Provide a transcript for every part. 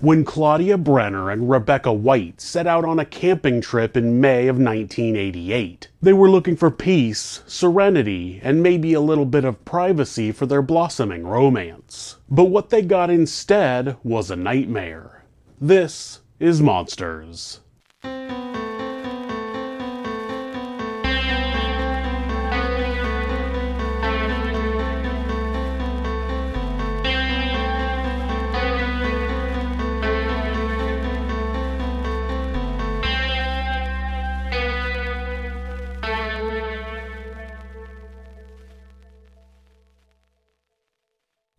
When Claudia Brenner and Rebecca Wight set out on a camping trip in May of 1988, they were looking for peace, serenity, and maybe a little bit of privacy for their blossoming romance. But what they got instead was a nightmare. This is Monsters.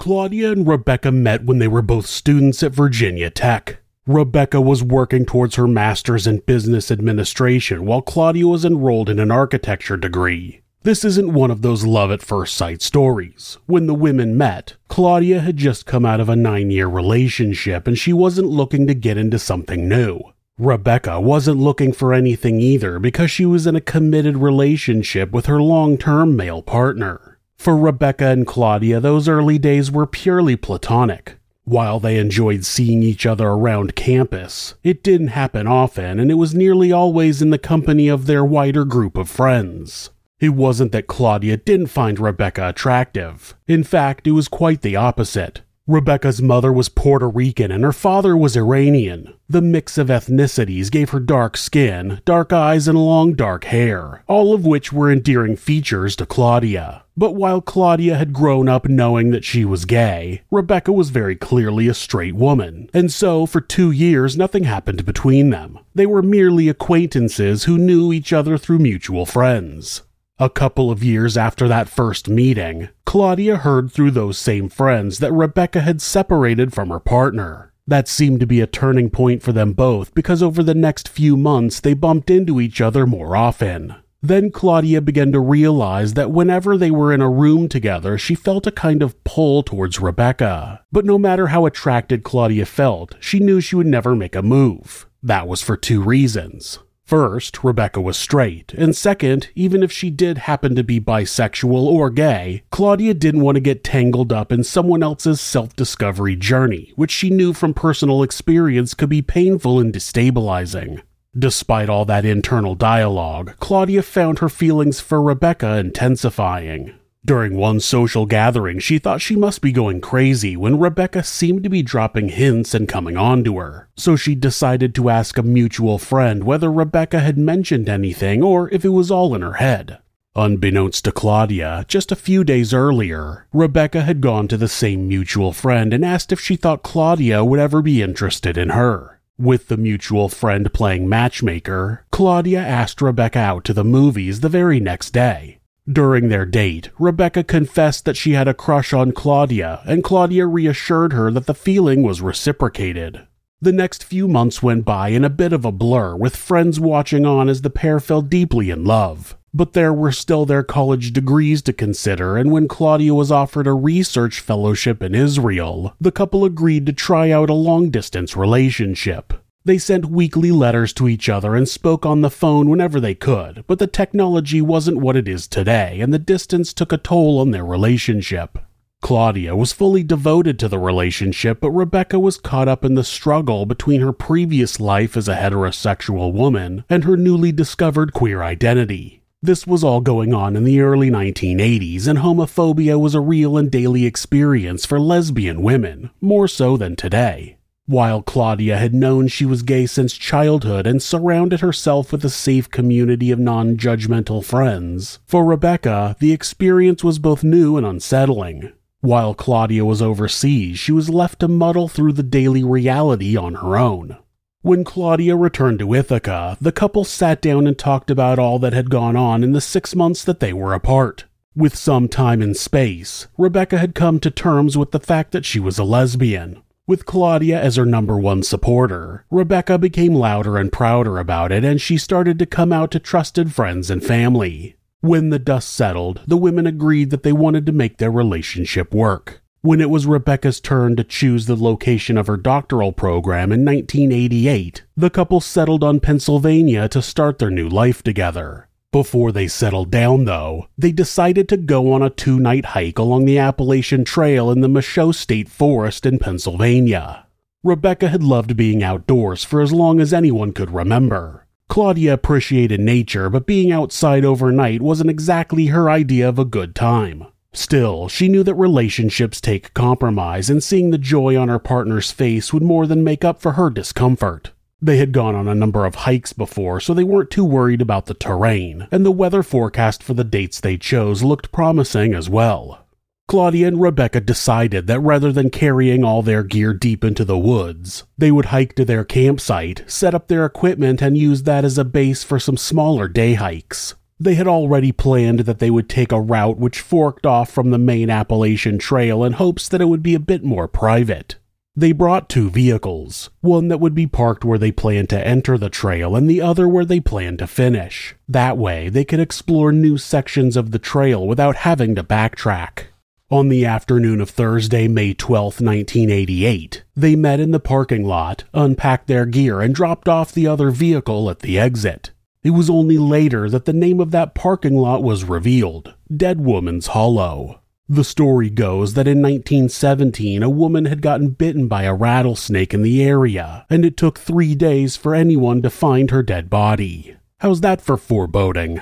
Claudia and Rebecca met when they were both students at Virginia Tech. Rebecca was working towards her master's in business administration while Claudia was enrolled in an architecture degree. This isn't one of those love at first sight stories. When the women met, Claudia had just come out of a nine year relationship and she wasn't looking to get into something new. Rebecca wasn't looking for anything either because she was in a committed relationship with her long term male partner. For Rebecca and Claudia, those early days were purely platonic. While they enjoyed seeing each other around campus, it didn't happen often and it was nearly always in the company of their wider group of friends. It wasn't that Claudia didn't find Rebecca attractive. In fact, it was quite the opposite. Rebecca's mother was Puerto Rican and her father was Iranian. The mix of ethnicities gave her dark skin, dark eyes, and long dark hair, all of which were endearing features to Claudia. But while Claudia had grown up knowing that she was gay, Rebecca was very clearly a straight woman, and so for two years nothing happened between them. They were merely acquaintances who knew each other through mutual friends. A couple of years after that first meeting, Claudia heard through those same friends that Rebecca had separated from her partner. That seemed to be a turning point for them both because over the next few months they bumped into each other more often. Then Claudia began to realize that whenever they were in a room together, she felt a kind of pull towards Rebecca. But no matter how attracted Claudia felt, she knew she would never make a move. That was for two reasons. First, Rebecca was straight, and second, even if she did happen to be bisexual or gay, Claudia didn't want to get tangled up in someone else's self discovery journey, which she knew from personal experience could be painful and destabilizing. Despite all that internal dialogue, Claudia found her feelings for Rebecca intensifying. During one social gathering, she thought she must be going crazy when Rebecca seemed to be dropping hints and coming on to her. So she decided to ask a mutual friend whether Rebecca had mentioned anything or if it was all in her head. Unbeknownst to Claudia, just a few days earlier, Rebecca had gone to the same mutual friend and asked if she thought Claudia would ever be interested in her. With the mutual friend playing matchmaker, Claudia asked Rebecca out to the movies the very next day. During their date, Rebecca confessed that she had a crush on Claudia, and Claudia reassured her that the feeling was reciprocated. The next few months went by in a bit of a blur, with friends watching on as the pair fell deeply in love. But there were still their college degrees to consider, and when Claudia was offered a research fellowship in Israel, the couple agreed to try out a long distance relationship. They sent weekly letters to each other and spoke on the phone whenever they could, but the technology wasn't what it is today, and the distance took a toll on their relationship. Claudia was fully devoted to the relationship, but Rebecca was caught up in the struggle between her previous life as a heterosexual woman and her newly discovered queer identity. This was all going on in the early 1980s, and homophobia was a real and daily experience for lesbian women, more so than today. While Claudia had known she was gay since childhood and surrounded herself with a safe community of non judgmental friends, for Rebecca, the experience was both new and unsettling. While Claudia was overseas, she was left to muddle through the daily reality on her own. When Claudia returned to Ithaca, the couple sat down and talked about all that had gone on in the six months that they were apart. With some time and space, Rebecca had come to terms with the fact that she was a lesbian. With Claudia as her number one supporter, Rebecca became louder and prouder about it and she started to come out to trusted friends and family. When the dust settled, the women agreed that they wanted to make their relationship work. When it was Rebecca's turn to choose the location of her doctoral program in 1988, the couple settled on Pennsylvania to start their new life together. Before they settled down, though, they decided to go on a two night hike along the Appalachian Trail in the Michaux State Forest in Pennsylvania. Rebecca had loved being outdoors for as long as anyone could remember. Claudia appreciated nature, but being outside overnight wasn't exactly her idea of a good time. Still, she knew that relationships take compromise, and seeing the joy on her partner's face would more than make up for her discomfort. They had gone on a number of hikes before, so they weren't too worried about the terrain, and the weather forecast for the dates they chose looked promising as well. Claudia and Rebecca decided that rather than carrying all their gear deep into the woods, they would hike to their campsite, set up their equipment, and use that as a base for some smaller day hikes. They had already planned that they would take a route which forked off from the main Appalachian Trail in hopes that it would be a bit more private. They brought two vehicles, one that would be parked where they planned to enter the trail and the other where they planned to finish. That way, they could explore new sections of the trail without having to backtrack. On the afternoon of Thursday, May 12, 1988, they met in the parking lot, unpacked their gear, and dropped off the other vehicle at the exit. It was only later that the name of that parking lot was revealed Dead Woman's Hollow. The story goes that in 1917, a woman had gotten bitten by a rattlesnake in the area, and it took three days for anyone to find her dead body. How's that for foreboding?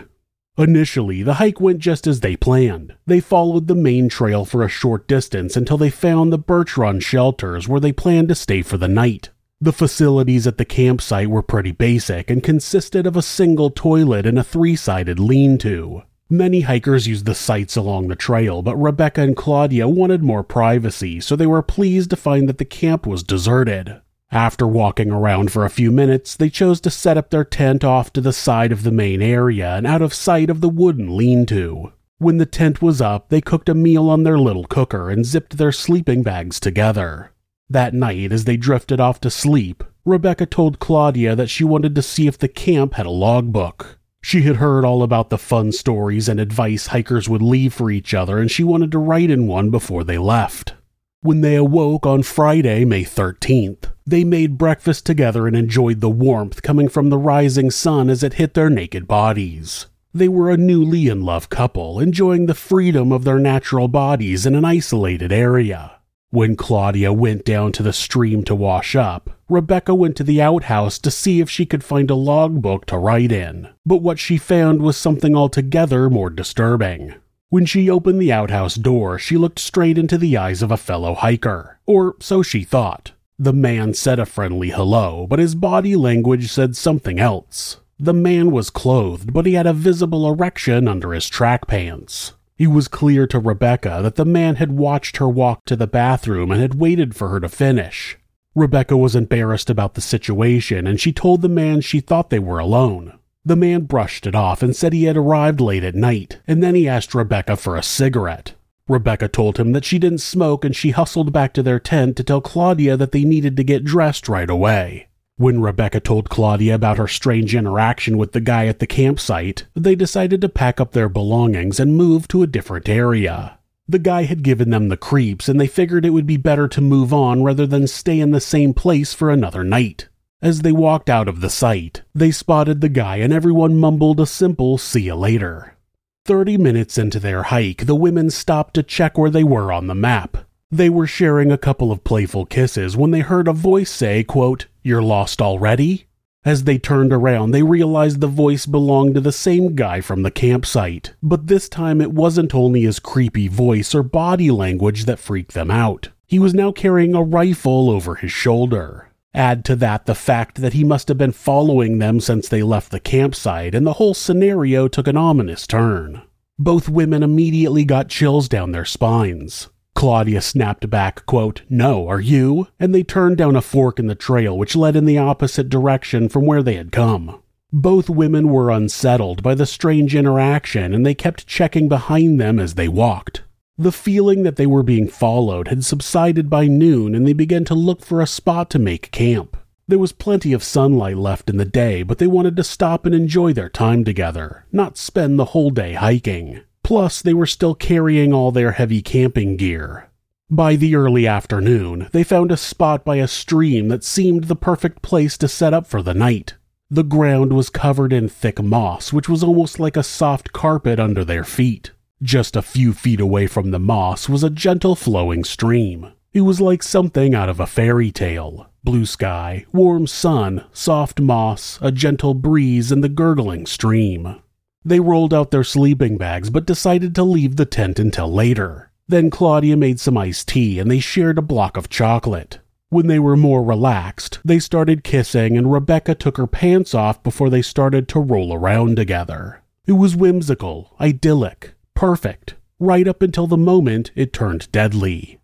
Initially, the hike went just as they planned. They followed the main trail for a short distance until they found the Birch Run shelters where they planned to stay for the night. The facilities at the campsite were pretty basic and consisted of a single toilet and a three sided lean to. Many hikers used the sites along the trail, but Rebecca and Claudia wanted more privacy, so they were pleased to find that the camp was deserted. After walking around for a few minutes, they chose to set up their tent off to the side of the main area and out of sight of the wooden lean to. When the tent was up, they cooked a meal on their little cooker and zipped their sleeping bags together. That night, as they drifted off to sleep, Rebecca told Claudia that she wanted to see if the camp had a logbook. She had heard all about the fun stories and advice hikers would leave for each other, and she wanted to write in one before they left. When they awoke on Friday, May 13th, they made breakfast together and enjoyed the warmth coming from the rising sun as it hit their naked bodies. They were a newly in love couple, enjoying the freedom of their natural bodies in an isolated area. When Claudia went down to the stream to wash up, Rebecca went to the outhouse to see if she could find a logbook to write in. But what she found was something altogether more disturbing. When she opened the outhouse door, she looked straight into the eyes of a fellow hiker. Or so she thought. The man said a friendly hello, but his body language said something else. The man was clothed, but he had a visible erection under his track pants. It was clear to Rebecca that the man had watched her walk to the bathroom and had waited for her to finish. Rebecca was embarrassed about the situation and she told the man she thought they were alone. The man brushed it off and said he had arrived late at night, and then he asked Rebecca for a cigarette. Rebecca told him that she didn't smoke and she hustled back to their tent to tell Claudia that they needed to get dressed right away. When Rebecca told Claudia about her strange interaction with the guy at the campsite, they decided to pack up their belongings and move to a different area. The guy had given them the creeps and they figured it would be better to move on rather than stay in the same place for another night. As they walked out of the site, they spotted the guy and everyone mumbled a simple see you later. Thirty minutes into their hike, the women stopped to check where they were on the map. They were sharing a couple of playful kisses when they heard a voice say, quote, You're lost already? As they turned around, they realized the voice belonged to the same guy from the campsite, but this time it wasn't only his creepy voice or body language that freaked them out. He was now carrying a rifle over his shoulder. Add to that the fact that he must have been following them since they left the campsite, and the whole scenario took an ominous turn. Both women immediately got chills down their spines. Claudia snapped back, quote, No, are you? And they turned down a fork in the trail which led in the opposite direction from where they had come. Both women were unsettled by the strange interaction and they kept checking behind them as they walked. The feeling that they were being followed had subsided by noon and they began to look for a spot to make camp. There was plenty of sunlight left in the day, but they wanted to stop and enjoy their time together, not spend the whole day hiking. Plus, they were still carrying all their heavy camping gear. By the early afternoon, they found a spot by a stream that seemed the perfect place to set up for the night. The ground was covered in thick moss, which was almost like a soft carpet under their feet. Just a few feet away from the moss was a gentle flowing stream. It was like something out of a fairy tale. Blue sky, warm sun, soft moss, a gentle breeze, and the gurgling stream. They rolled out their sleeping bags but decided to leave the tent until later. Then Claudia made some iced tea and they shared a block of chocolate. When they were more relaxed, they started kissing and Rebecca took her pants off before they started to roll around together. It was whimsical, idyllic, perfect, right up until the moment it turned deadly.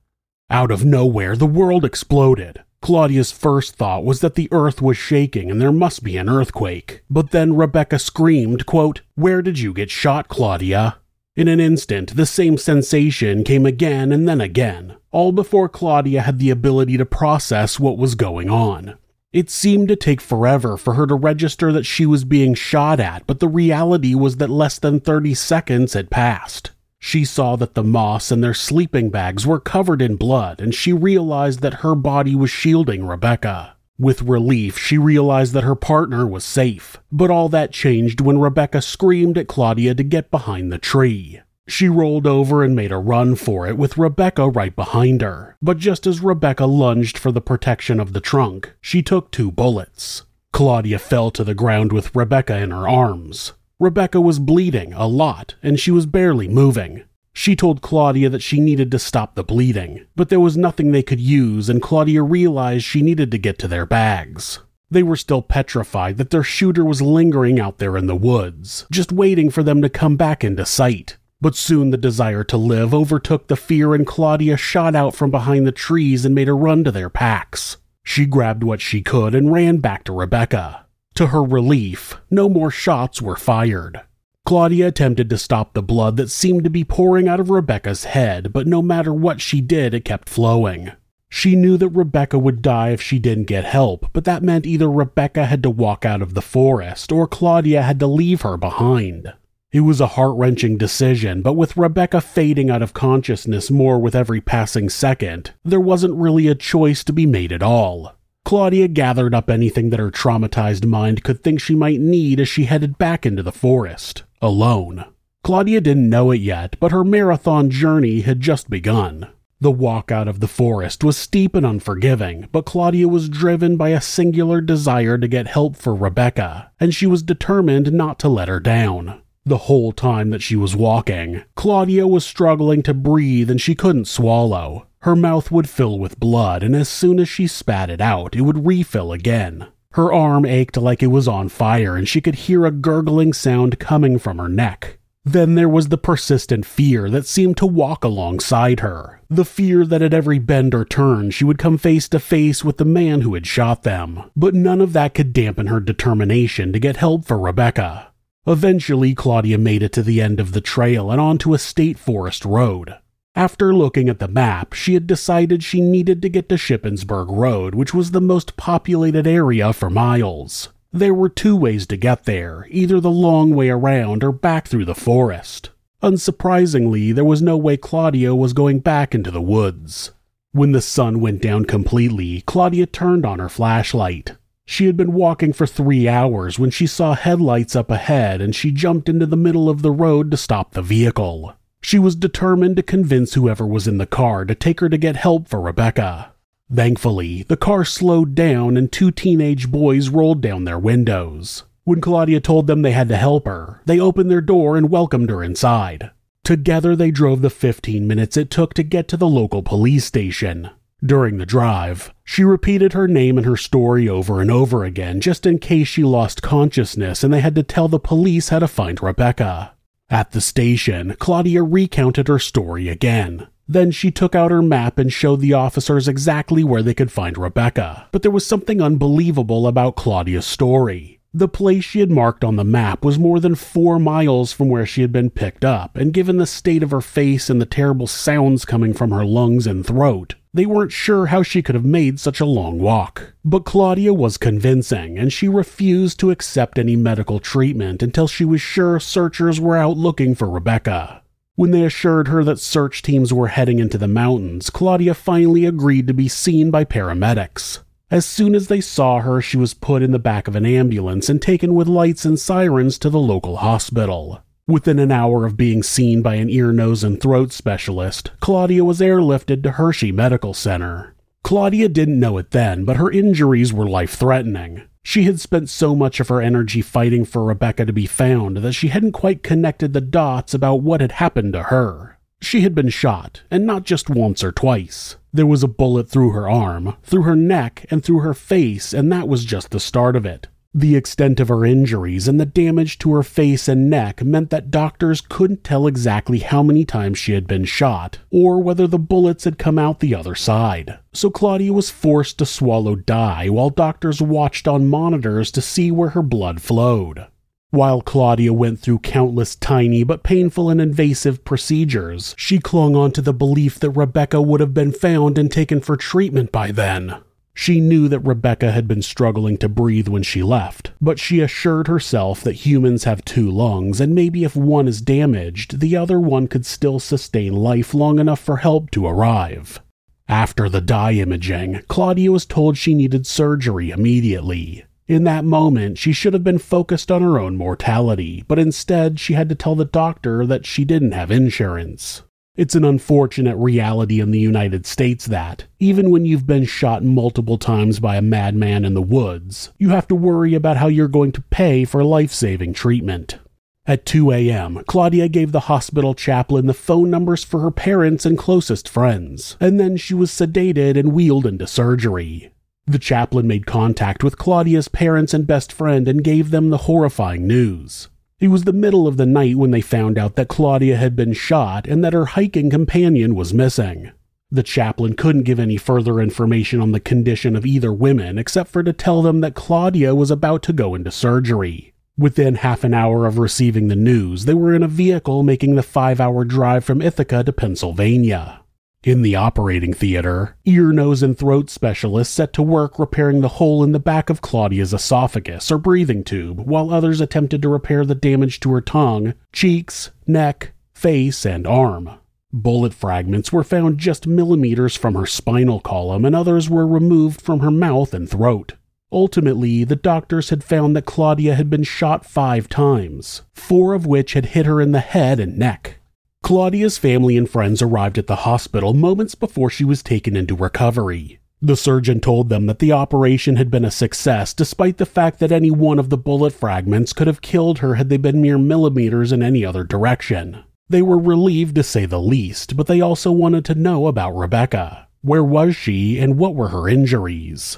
Out of nowhere, the world exploded. Claudia's first thought was that the earth was shaking and there must be an earthquake. But then Rebecca screamed, quote, Where did you get shot, Claudia? In an instant, the same sensation came again and then again, all before Claudia had the ability to process what was going on. It seemed to take forever for her to register that she was being shot at, but the reality was that less than 30 seconds had passed. She saw that the moss and their sleeping bags were covered in blood, and she realized that her body was shielding Rebecca. With relief, she realized that her partner was safe, but all that changed when Rebecca screamed at Claudia to get behind the tree. She rolled over and made a run for it with Rebecca right behind her, but just as Rebecca lunged for the protection of the trunk, she took two bullets. Claudia fell to the ground with Rebecca in her arms. Rebecca was bleeding a lot, and she was barely moving. She told Claudia that she needed to stop the bleeding, but there was nothing they could use, and Claudia realized she needed to get to their bags. They were still petrified that their shooter was lingering out there in the woods, just waiting for them to come back into sight. But soon the desire to live overtook the fear, and Claudia shot out from behind the trees and made a run to their packs. She grabbed what she could and ran back to Rebecca. To her relief, no more shots were fired. Claudia attempted to stop the blood that seemed to be pouring out of Rebecca's head, but no matter what she did, it kept flowing. She knew that Rebecca would die if she didn't get help, but that meant either Rebecca had to walk out of the forest or Claudia had to leave her behind. It was a heart wrenching decision, but with Rebecca fading out of consciousness more with every passing second, there wasn't really a choice to be made at all. Claudia gathered up anything that her traumatized mind could think she might need as she headed back into the forest, alone. Claudia didn't know it yet, but her marathon journey had just begun. The walk out of the forest was steep and unforgiving, but Claudia was driven by a singular desire to get help for Rebecca, and she was determined not to let her down. The whole time that she was walking, Claudia was struggling to breathe and she couldn't swallow. Her mouth would fill with blood, and as soon as she spat it out, it would refill again. Her arm ached like it was on fire, and she could hear a gurgling sound coming from her neck. Then there was the persistent fear that seemed to walk alongside her. The fear that at every bend or turn she would come face to face with the man who had shot them. But none of that could dampen her determination to get help for Rebecca. Eventually, Claudia made it to the end of the trail and onto a state forest road. After looking at the map, she had decided she needed to get to Shippensburg Road, which was the most populated area for miles. There were two ways to get there, either the long way around or back through the forest. Unsurprisingly, there was no way Claudia was going back into the woods. When the sun went down completely, Claudia turned on her flashlight. She had been walking for three hours when she saw headlights up ahead and she jumped into the middle of the road to stop the vehicle. She was determined to convince whoever was in the car to take her to get help for Rebecca. Thankfully, the car slowed down and two teenage boys rolled down their windows. When Claudia told them they had to help her, they opened their door and welcomed her inside. Together, they drove the 15 minutes it took to get to the local police station. During the drive, she repeated her name and her story over and over again just in case she lost consciousness and they had to tell the police how to find Rebecca. At the station, Claudia recounted her story again. Then she took out her map and showed the officers exactly where they could find Rebecca. But there was something unbelievable about Claudia's story. The place she had marked on the map was more than four miles from where she had been picked up, and given the state of her face and the terrible sounds coming from her lungs and throat, they weren't sure how she could have made such a long walk. But Claudia was convincing, and she refused to accept any medical treatment until she was sure searchers were out looking for Rebecca. When they assured her that search teams were heading into the mountains, Claudia finally agreed to be seen by paramedics. As soon as they saw her, she was put in the back of an ambulance and taken with lights and sirens to the local hospital. Within an hour of being seen by an ear, nose, and throat specialist, Claudia was airlifted to Hershey Medical Center. Claudia didn't know it then, but her injuries were life threatening. She had spent so much of her energy fighting for Rebecca to be found that she hadn't quite connected the dots about what had happened to her. She had been shot, and not just once or twice. There was a bullet through her arm, through her neck, and through her face, and that was just the start of it. The extent of her injuries and the damage to her face and neck meant that doctors couldn't tell exactly how many times she had been shot, or whether the bullets had come out the other side. So Claudia was forced to swallow dye while doctors watched on monitors to see where her blood flowed. While Claudia went through countless tiny but painful and invasive procedures, she clung on to the belief that Rebecca would have been found and taken for treatment by then. She knew that Rebecca had been struggling to breathe when she left, but she assured herself that humans have two lungs, and maybe if one is damaged, the other one could still sustain life long enough for help to arrive. After the dye imaging, Claudia was told she needed surgery immediately. In that moment, she should have been focused on her own mortality, but instead she had to tell the doctor that she didn't have insurance. It's an unfortunate reality in the United States that, even when you've been shot multiple times by a madman in the woods, you have to worry about how you're going to pay for life saving treatment. At 2 a.m., Claudia gave the hospital chaplain the phone numbers for her parents and closest friends, and then she was sedated and wheeled into surgery. The chaplain made contact with Claudia's parents and best friend and gave them the horrifying news. It was the middle of the night when they found out that Claudia had been shot and that her hiking companion was missing. The chaplain couldn't give any further information on the condition of either women except for to tell them that Claudia was about to go into surgery. Within half an hour of receiving the news, they were in a vehicle making the five hour drive from Ithaca to Pennsylvania. In the operating theater, ear, nose, and throat specialists set to work repairing the hole in the back of Claudia's esophagus or breathing tube, while others attempted to repair the damage to her tongue, cheeks, neck, face, and arm. Bullet fragments were found just millimeters from her spinal column, and others were removed from her mouth and throat. Ultimately, the doctors had found that Claudia had been shot five times, four of which had hit her in the head and neck. Claudia's family and friends arrived at the hospital moments before she was taken into recovery. The surgeon told them that the operation had been a success despite the fact that any one of the bullet fragments could have killed her had they been mere millimeters in any other direction. They were relieved to say the least, but they also wanted to know about Rebecca. Where was she and what were her injuries?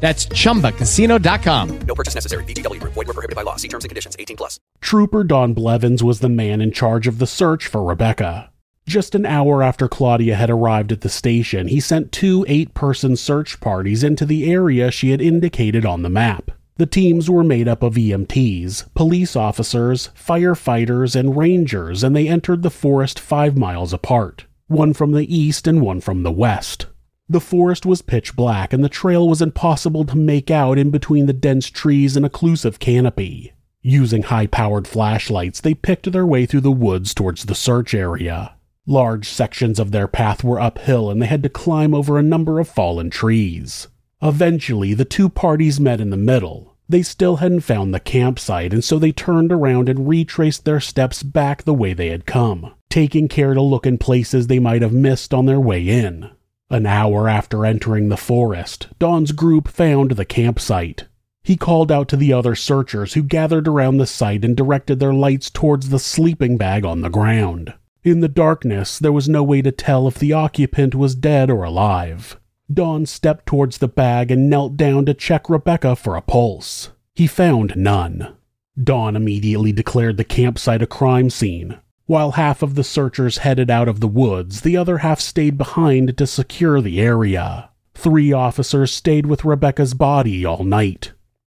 That's chumbacasino.com. No purchase necessary. VGW Group. Void were prohibited by law. See terms and conditions. 18 plus. Trooper Don Blevins was the man in charge of the search for Rebecca. Just an hour after Claudia had arrived at the station, he sent two eight person search parties into the area she had indicated on the map. The teams were made up of EMTs, police officers, firefighters, and rangers, and they entered the forest five miles apart, one from the east and one from the west. The forest was pitch black and the trail was impossible to make out in between the dense trees and occlusive canopy. Using high powered flashlights, they picked their way through the woods towards the search area. Large sections of their path were uphill and they had to climb over a number of fallen trees. Eventually, the two parties met in the middle. They still hadn't found the campsite, and so they turned around and retraced their steps back the way they had come, taking care to look in places they might have missed on their way in. An hour after entering the forest, Don's group found the campsite. He called out to the other searchers who gathered around the site and directed their lights towards the sleeping bag on the ground. In the darkness, there was no way to tell if the occupant was dead or alive. Don stepped towards the bag and knelt down to check Rebecca for a pulse. He found none. Don immediately declared the campsite a crime scene. While half of the searchers headed out of the woods, the other half stayed behind to secure the area. Three officers stayed with Rebecca's body all night.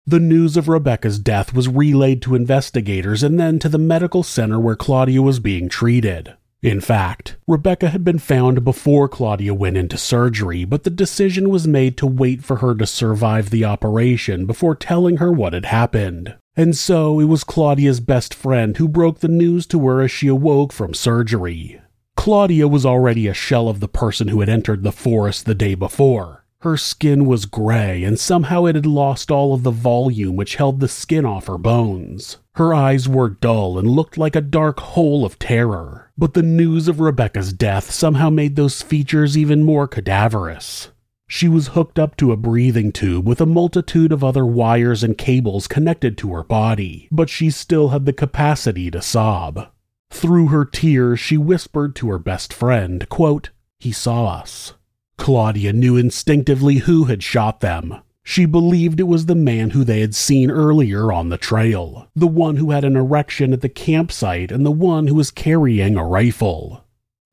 The news of Rebecca's death was relayed to investigators and then to the medical center where Claudia was being treated. In fact, Rebecca had been found before Claudia went into surgery, but the decision was made to wait for her to survive the operation before telling her what had happened. And so it was Claudia's best friend who broke the news to her as she awoke from surgery. Claudia was already a shell of the person who had entered the forest the day before. Her skin was gray, and somehow it had lost all of the volume which held the skin off her bones. Her eyes were dull and looked like a dark hole of terror, but the news of Rebecca's death somehow made those features even more cadaverous. She was hooked up to a breathing tube with a multitude of other wires and cables connected to her body, but she still had the capacity to sob. Through her tears, she whispered to her best friend, quote, He saw us. Claudia knew instinctively who had shot them. She believed it was the man who they had seen earlier on the trail, the one who had an erection at the campsite and the one who was carrying a rifle.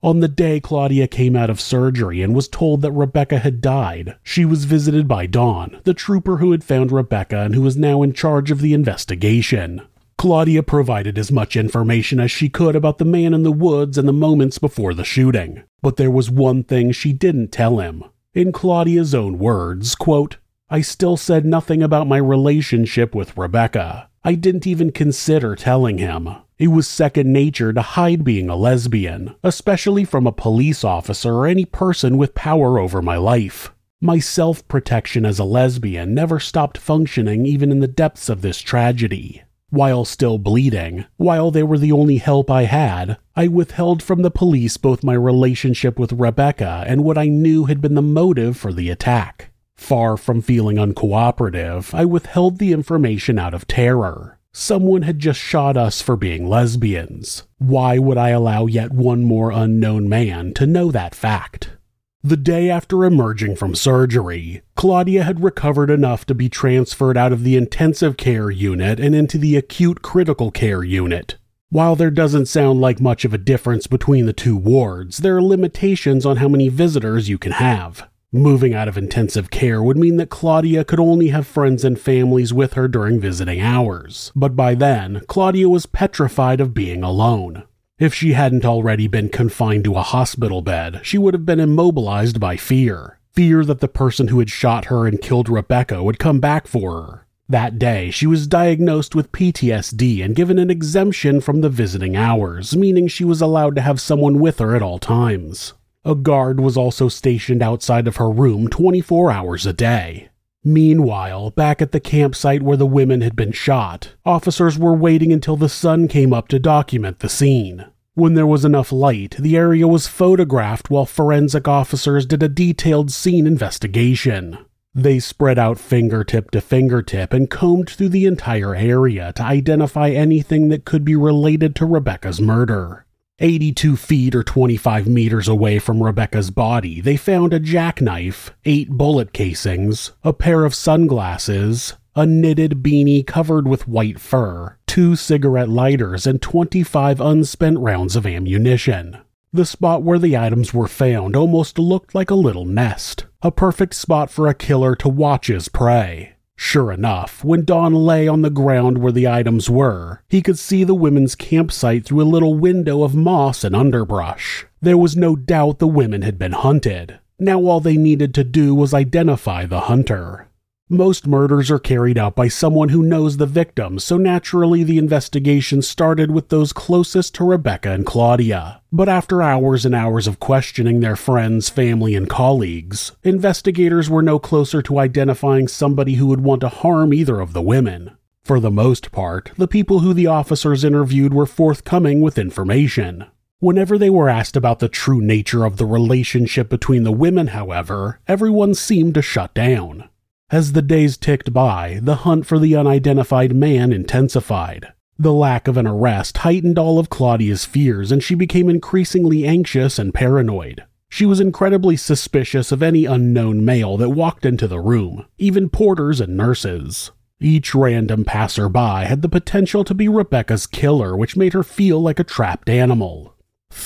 On the day Claudia came out of surgery and was told that Rebecca had died, she was visited by Don, the trooper who had found Rebecca and who was now in charge of the investigation. Claudia provided as much information as she could about the man in the woods and the moments before the shooting. But there was one thing she didn't tell him. In Claudia's own words, quote, I still said nothing about my relationship with Rebecca. I didn't even consider telling him. It was second nature to hide being a lesbian, especially from a police officer or any person with power over my life. My self protection as a lesbian never stopped functioning even in the depths of this tragedy. While still bleeding, while they were the only help I had, I withheld from the police both my relationship with Rebecca and what I knew had been the motive for the attack. Far from feeling uncooperative, I withheld the information out of terror. Someone had just shot us for being lesbians. Why would I allow yet one more unknown man to know that fact? The day after emerging from surgery, Claudia had recovered enough to be transferred out of the intensive care unit and into the acute critical care unit. While there doesn't sound like much of a difference between the two wards, there are limitations on how many visitors you can have. Moving out of intensive care would mean that Claudia could only have friends and families with her during visiting hours, but by then, Claudia was petrified of being alone. If she hadn't already been confined to a hospital bed, she would have been immobilized by fear. Fear that the person who had shot her and killed Rebecca would come back for her. That day, she was diagnosed with PTSD and given an exemption from the visiting hours, meaning she was allowed to have someone with her at all times. A guard was also stationed outside of her room 24 hours a day. Meanwhile, back at the campsite where the women had been shot, officers were waiting until the sun came up to document the scene. When there was enough light, the area was photographed while forensic officers did a detailed scene investigation. They spread out fingertip to fingertip and combed through the entire area to identify anything that could be related to Rebecca's murder. 82 feet or 25 meters away from Rebecca's body, they found a jackknife, eight bullet casings, a pair of sunglasses, a knitted beanie covered with white fur, two cigarette lighters, and 25 unspent rounds of ammunition. The spot where the items were found almost looked like a little nest, a perfect spot for a killer to watch his prey. Sure enough, when Don lay on the ground where the items were, he could see the women's campsite through a little window of moss and underbrush. There was no doubt the women had been hunted. Now all they needed to do was identify the hunter. Most murders are carried out by someone who knows the victim, so naturally the investigation started with those closest to Rebecca and Claudia. But after hours and hours of questioning their friends, family, and colleagues, investigators were no closer to identifying somebody who would want to harm either of the women. For the most part, the people who the officers interviewed were forthcoming with information. Whenever they were asked about the true nature of the relationship between the women, however, everyone seemed to shut down. As the days ticked by, the hunt for the unidentified man intensified. The lack of an arrest heightened all of Claudia's fears, and she became increasingly anxious and paranoid. She was incredibly suspicious of any unknown male that walked into the room, even porters and nurses. Each random passerby had the potential to be Rebecca's killer, which made her feel like a trapped animal.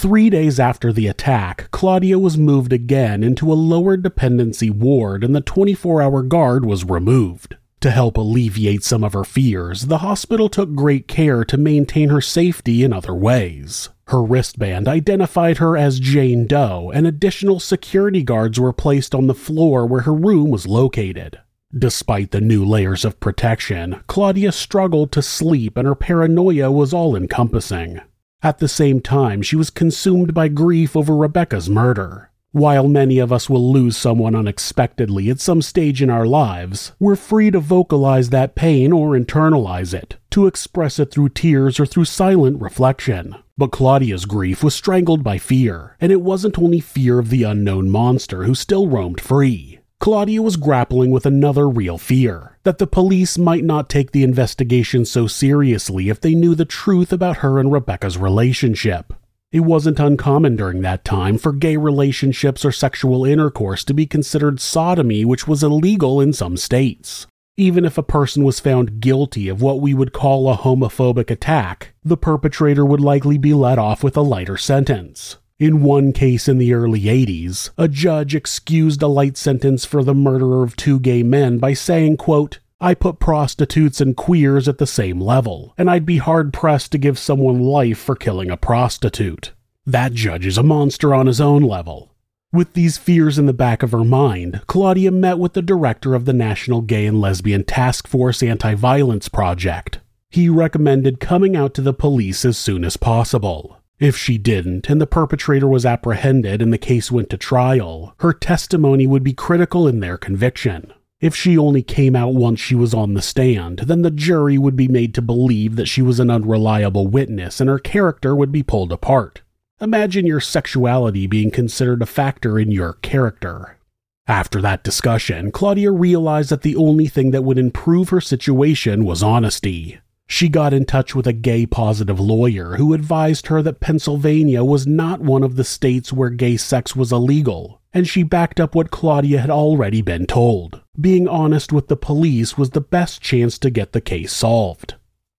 Three days after the attack, Claudia was moved again into a lower dependency ward and the 24 hour guard was removed. To help alleviate some of her fears, the hospital took great care to maintain her safety in other ways. Her wristband identified her as Jane Doe, and additional security guards were placed on the floor where her room was located. Despite the new layers of protection, Claudia struggled to sleep and her paranoia was all encompassing. At the same time, she was consumed by grief over Rebecca's murder. While many of us will lose someone unexpectedly at some stage in our lives, we're free to vocalize that pain or internalize it, to express it through tears or through silent reflection. But Claudia's grief was strangled by fear, and it wasn't only fear of the unknown monster who still roamed free. Claudia was grappling with another real fear that the police might not take the investigation so seriously if they knew the truth about her and Rebecca's relationship. It wasn't uncommon during that time for gay relationships or sexual intercourse to be considered sodomy, which was illegal in some states. Even if a person was found guilty of what we would call a homophobic attack, the perpetrator would likely be let off with a lighter sentence. In one case in the early 80s, a judge excused a light sentence for the murder of two gay men by saying, quote, I put prostitutes and queers at the same level, and I'd be hard pressed to give someone life for killing a prostitute. That judge is a monster on his own level. With these fears in the back of her mind, Claudia met with the director of the National Gay and Lesbian Task Force Anti Violence Project. He recommended coming out to the police as soon as possible. If she didn't, and the perpetrator was apprehended and the case went to trial, her testimony would be critical in their conviction. If she only came out once she was on the stand, then the jury would be made to believe that she was an unreliable witness and her character would be pulled apart. Imagine your sexuality being considered a factor in your character. After that discussion, Claudia realized that the only thing that would improve her situation was honesty. She got in touch with a gay positive lawyer who advised her that Pennsylvania was not one of the states where gay sex was illegal, and she backed up what Claudia had already been told. Being honest with the police was the best chance to get the case solved.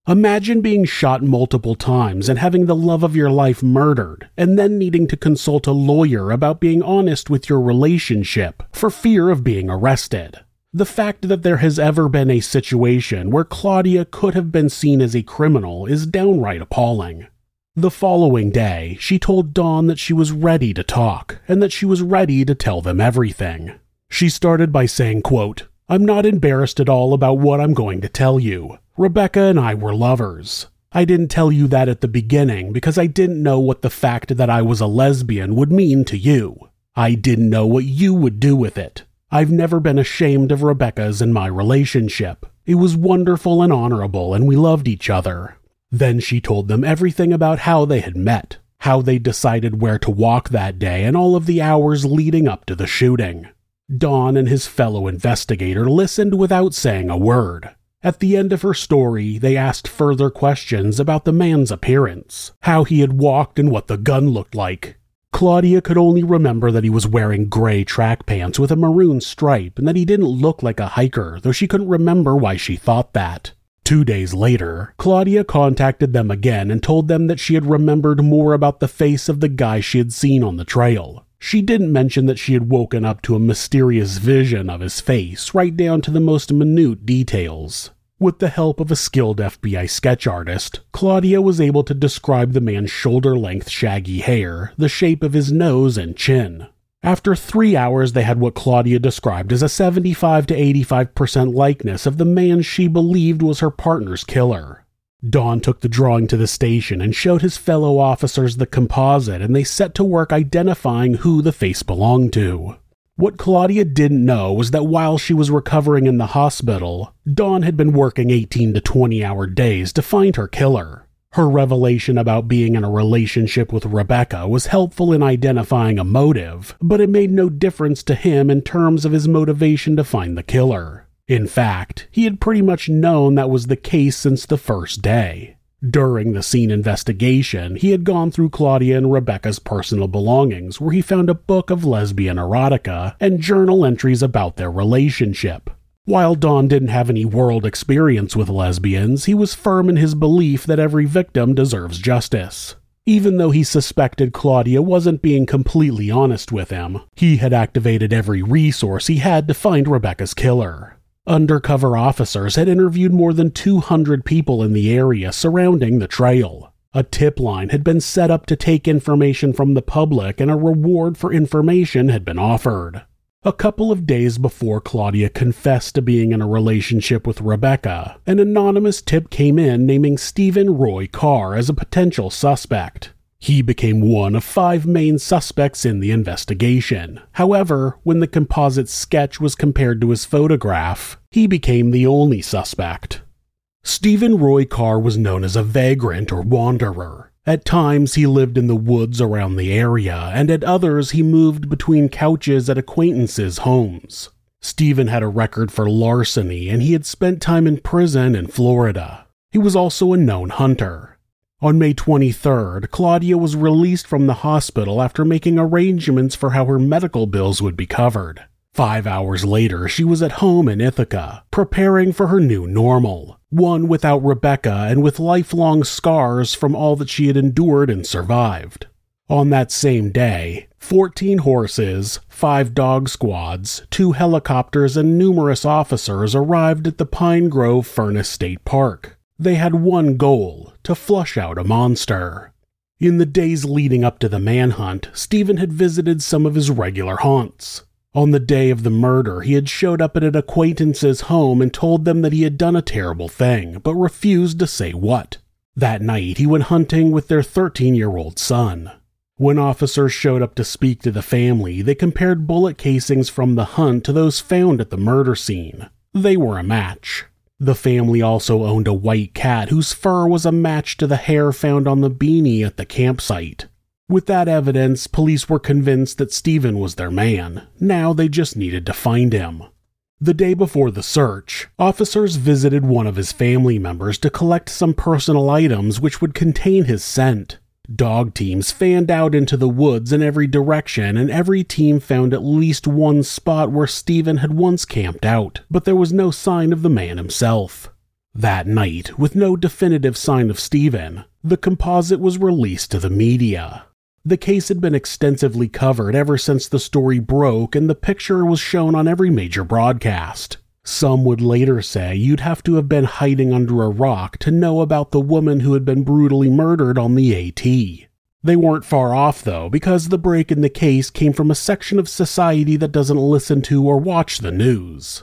Imagine being shot multiple times and having the love of your life murdered, and then needing to consult a lawyer about being honest with your relationship for fear of being arrested. The fact that there has ever been a situation where Claudia could have been seen as a criminal is downright appalling. The following day, she told Don that she was ready to talk and that she was ready to tell them everything. She started by saying, quote, I'm not embarrassed at all about what I'm going to tell you. Rebecca and I were lovers. I didn't tell you that at the beginning because I didn't know what the fact that I was a lesbian would mean to you. I didn't know what you would do with it. I've never been ashamed of Rebecca's and my relationship. It was wonderful and honorable, and we loved each other. Then she told them everything about how they had met, how they decided where to walk that day, and all of the hours leading up to the shooting. Don and his fellow investigator listened without saying a word. At the end of her story, they asked further questions about the man's appearance, how he had walked and what the gun looked like, Claudia could only remember that he was wearing gray track pants with a maroon stripe and that he didn't look like a hiker, though she couldn't remember why she thought that. Two days later, Claudia contacted them again and told them that she had remembered more about the face of the guy she had seen on the trail. She didn't mention that she had woken up to a mysterious vision of his face, right down to the most minute details. With the help of a skilled FBI sketch artist, Claudia was able to describe the man's shoulder length shaggy hair, the shape of his nose and chin. After three hours, they had what Claudia described as a 75 to 85% likeness of the man she believed was her partner's killer. Don took the drawing to the station and showed his fellow officers the composite, and they set to work identifying who the face belonged to. What Claudia didn't know was that while she was recovering in the hospital, Don had been working 18 to 20 hour days to find her killer. Her revelation about being in a relationship with Rebecca was helpful in identifying a motive, but it made no difference to him in terms of his motivation to find the killer. In fact, he had pretty much known that was the case since the first day. During the scene investigation, he had gone through Claudia and Rebecca's personal belongings, where he found a book of lesbian erotica and journal entries about their relationship. While Don didn't have any world experience with lesbians, he was firm in his belief that every victim deserves justice. Even though he suspected Claudia wasn't being completely honest with him, he had activated every resource he had to find Rebecca's killer. Undercover officers had interviewed more than 200 people in the area surrounding the trail. A tip line had been set up to take information from the public, and a reward for information had been offered. A couple of days before Claudia confessed to being in a relationship with Rebecca, an anonymous tip came in naming Stephen Roy Carr as a potential suspect. He became one of five main suspects in the investigation. However, when the composite sketch was compared to his photograph, he became the only suspect. Stephen Roy Carr was known as a vagrant or wanderer. At times, he lived in the woods around the area, and at others, he moved between couches at acquaintances' homes. Stephen had a record for larceny, and he had spent time in prison in Florida. He was also a known hunter. On May 23rd, Claudia was released from the hospital after making arrangements for how her medical bills would be covered. Five hours later, she was at home in Ithaca, preparing for her new normal one without Rebecca and with lifelong scars from all that she had endured and survived. On that same day, 14 horses, 5 dog squads, 2 helicopters, and numerous officers arrived at the Pine Grove Furnace State Park. They had one goal to flush out a monster. In the days leading up to the manhunt, Stephen had visited some of his regular haunts. On the day of the murder, he had showed up at an acquaintance's home and told them that he had done a terrible thing, but refused to say what. That night, he went hunting with their 13 year old son. When officers showed up to speak to the family, they compared bullet casings from the hunt to those found at the murder scene. They were a match. The family also owned a white cat whose fur was a match to the hair found on the beanie at the campsite. With that evidence, police were convinced that Stephen was their man. Now they just needed to find him. The day before the search, officers visited one of his family members to collect some personal items which would contain his scent. Dog teams fanned out into the woods in every direction, and every team found at least one spot where Stephen had once camped out, but there was no sign of the man himself. That night, with no definitive sign of Stephen, the composite was released to the media. The case had been extensively covered ever since the story broke, and the picture was shown on every major broadcast. Some would later say you'd have to have been hiding under a rock to know about the woman who had been brutally murdered on the AT. They weren't far off, though, because the break in the case came from a section of society that doesn't listen to or watch the news.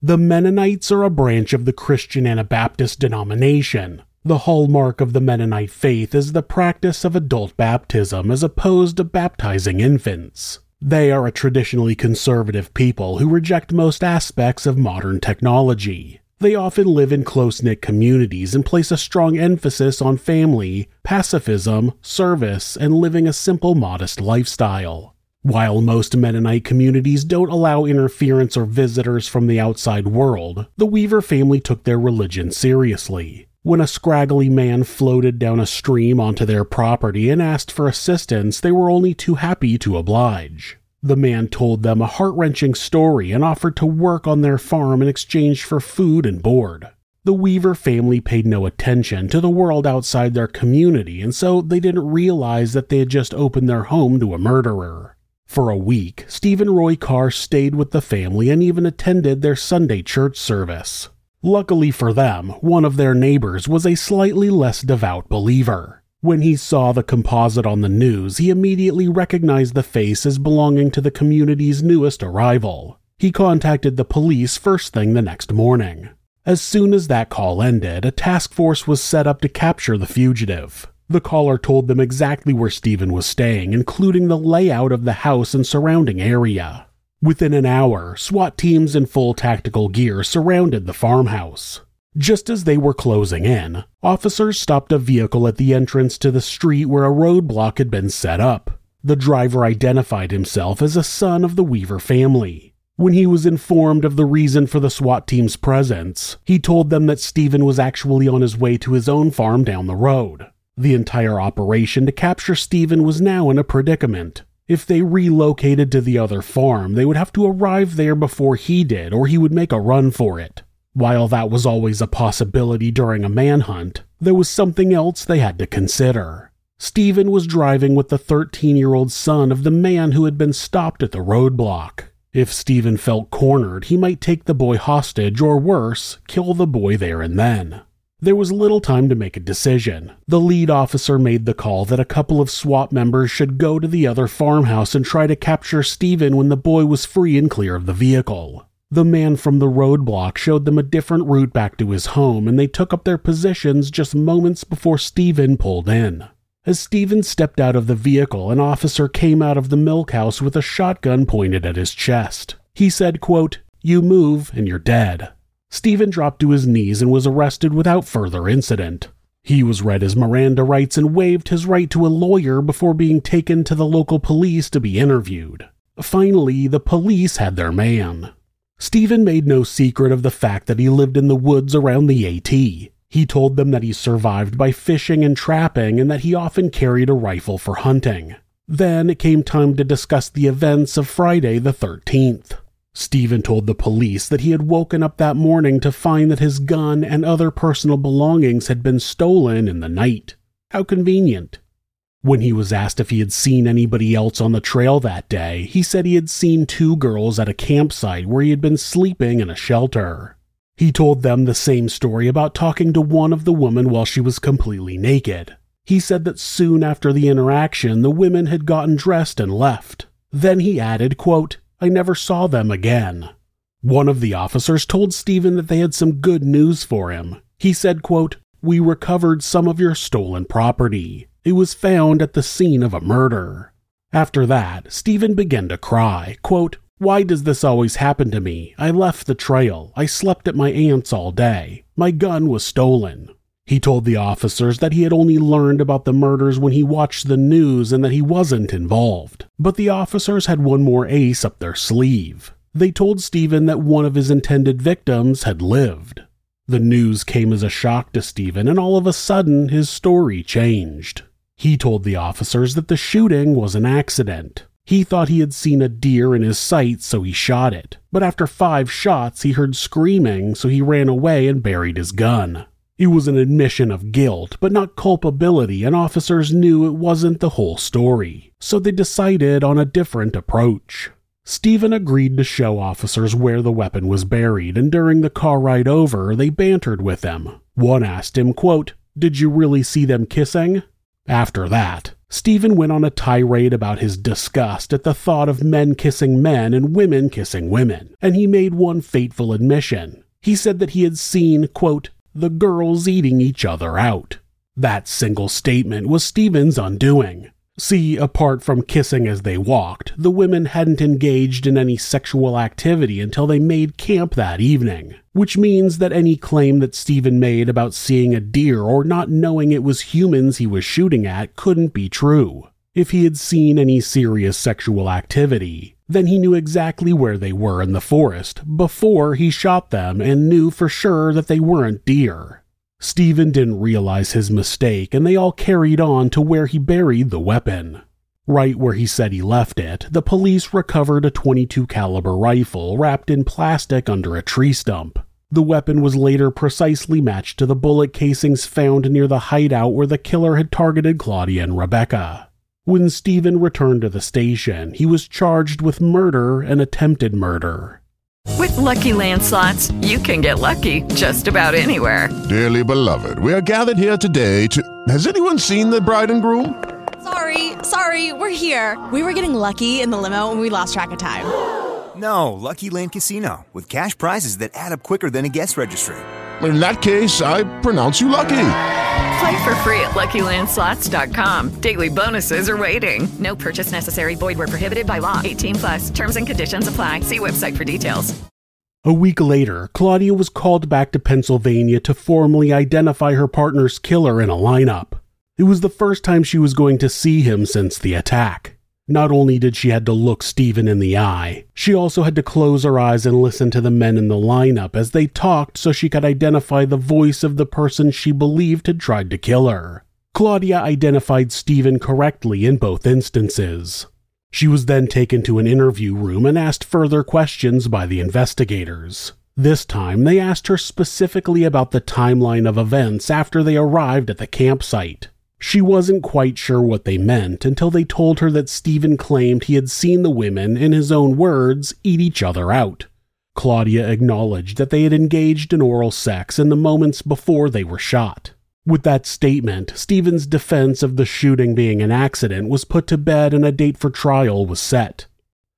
The Mennonites are a branch of the Christian Anabaptist denomination, the hallmark of the Mennonite faith is the practice of adult baptism as opposed to baptizing infants. They are a traditionally conservative people who reject most aspects of modern technology. They often live in close knit communities and place a strong emphasis on family, pacifism, service, and living a simple, modest lifestyle. While most Mennonite communities don't allow interference or visitors from the outside world, the Weaver family took their religion seriously. When a scraggly man floated down a stream onto their property and asked for assistance, they were only too happy to oblige. The man told them a heart wrenching story and offered to work on their farm in exchange for food and board. The Weaver family paid no attention to the world outside their community, and so they didn't realize that they had just opened their home to a murderer. For a week, Stephen Roy Carr stayed with the family and even attended their Sunday church service. Luckily for them, one of their neighbors was a slightly less devout believer. When he saw the composite on the news, he immediately recognized the face as belonging to the community's newest arrival. He contacted the police first thing the next morning. As soon as that call ended, a task force was set up to capture the fugitive. The caller told them exactly where Stephen was staying, including the layout of the house and surrounding area. Within an hour, SWAT teams in full tactical gear surrounded the farmhouse. Just as they were closing in, officers stopped a vehicle at the entrance to the street where a roadblock had been set up. The driver identified himself as a son of the Weaver family. When he was informed of the reason for the SWAT team's presence, he told them that Stephen was actually on his way to his own farm down the road. The entire operation to capture Stephen was now in a predicament. If they relocated to the other farm, they would have to arrive there before he did, or he would make a run for it. While that was always a possibility during a manhunt, there was something else they had to consider. Stephen was driving with the 13 year old son of the man who had been stopped at the roadblock. If Stephen felt cornered, he might take the boy hostage or worse, kill the boy there and then. There was little time to make a decision. The lead officer made the call that a couple of SWAT members should go to the other farmhouse and try to capture Stephen when the boy was free and clear of the vehicle. The man from the roadblock showed them a different route back to his home, and they took up their positions just moments before Stephen pulled in. As Stephen stepped out of the vehicle, an officer came out of the milk house with a shotgun pointed at his chest. He said, quote, You move and you're dead. Stephen dropped to his knees and was arrested without further incident. He was read his Miranda rights and waived his right to a lawyer before being taken to the local police to be interviewed. Finally, the police had their man. Stephen made no secret of the fact that he lived in the woods around the AT. He told them that he survived by fishing and trapping and that he often carried a rifle for hunting. Then it came time to discuss the events of Friday the 13th. Stephen told the police that he had woken up that morning to find that his gun and other personal belongings had been stolen in the night. How convenient. When he was asked if he had seen anybody else on the trail that day, he said he had seen two girls at a campsite where he had been sleeping in a shelter. He told them the same story about talking to one of the women while she was completely naked. He said that soon after the interaction, the women had gotten dressed and left. Then he added, quote, I never saw them again. One of the officers told Stephen that they had some good news for him. He said, quote, We recovered some of your stolen property. It was found at the scene of a murder. After that, Stephen began to cry, quote, why does this always happen to me? I left the trail. I slept at my aunt's all day. My gun was stolen. He told the officers that he had only learned about the murders when he watched the news and that he wasn't involved. But the officers had one more ace up their sleeve. They told Stephen that one of his intended victims had lived. The news came as a shock to Stephen, and all of a sudden his story changed. He told the officers that the shooting was an accident. He thought he had seen a deer in his sight, so he shot it. But after five shots, he heard screaming, so he ran away and buried his gun. It was an admission of guilt, but not culpability, and officers knew it wasn't the whole story. So they decided on a different approach. Stephen agreed to show officers where the weapon was buried, and during the car ride over, they bantered with them. One asked him, quote, Did you really see them kissing? After that, Stephen went on a tirade about his disgust at the thought of men kissing men and women kissing women, and he made one fateful admission. He said that he had seen, quote, the girls eating each other out. That single statement was Stephen's undoing. See, apart from kissing as they walked, the women hadn't engaged in any sexual activity until they made camp that evening, which means that any claim that Stephen made about seeing a deer or not knowing it was humans he was shooting at couldn't be true. If he had seen any serious sexual activity, then he knew exactly where they were in the forest before he shot them and knew for sure that they weren't deer. Stephen didn't realize his mistake, and they all carried on to where he buried the weapon. Right where he said he left it, the police recovered a 22 caliber rifle wrapped in plastic under a tree stump. The weapon was later precisely matched to the bullet casings found near the hideout where the killer had targeted Claudia and Rebecca. When Stephen returned to the station, he was charged with murder and attempted murder. With Lucky Land slots, you can get lucky just about anywhere. Dearly beloved, we are gathered here today to. Has anyone seen the bride and groom? Sorry, sorry, we're here. We were getting lucky in the limo and we lost track of time. No, Lucky Land Casino, with cash prizes that add up quicker than a guest registry. In that case, I pronounce you lucky. Play for free at LuckyLandSlots.com. Daily bonuses are waiting. No purchase necessary. Void where prohibited by law. 18 plus. Terms and conditions apply. See website for details. A week later, Claudia was called back to Pennsylvania to formally identify her partner's killer in a lineup. It was the first time she was going to see him since the attack. Not only did she had to look Stephen in the eye, she also had to close her eyes and listen to the men in the lineup as they talked so she could identify the voice of the person she believed had tried to kill her. Claudia identified Stephen correctly in both instances. She was then taken to an interview room and asked further questions by the investigators. This time, they asked her specifically about the timeline of events after they arrived at the campsite. She wasn't quite sure what they meant until they told her that Stephen claimed he had seen the women, in his own words, eat each other out. Claudia acknowledged that they had engaged in oral sex in the moments before they were shot. With that statement, Stephen's defense of the shooting being an accident was put to bed and a date for trial was set.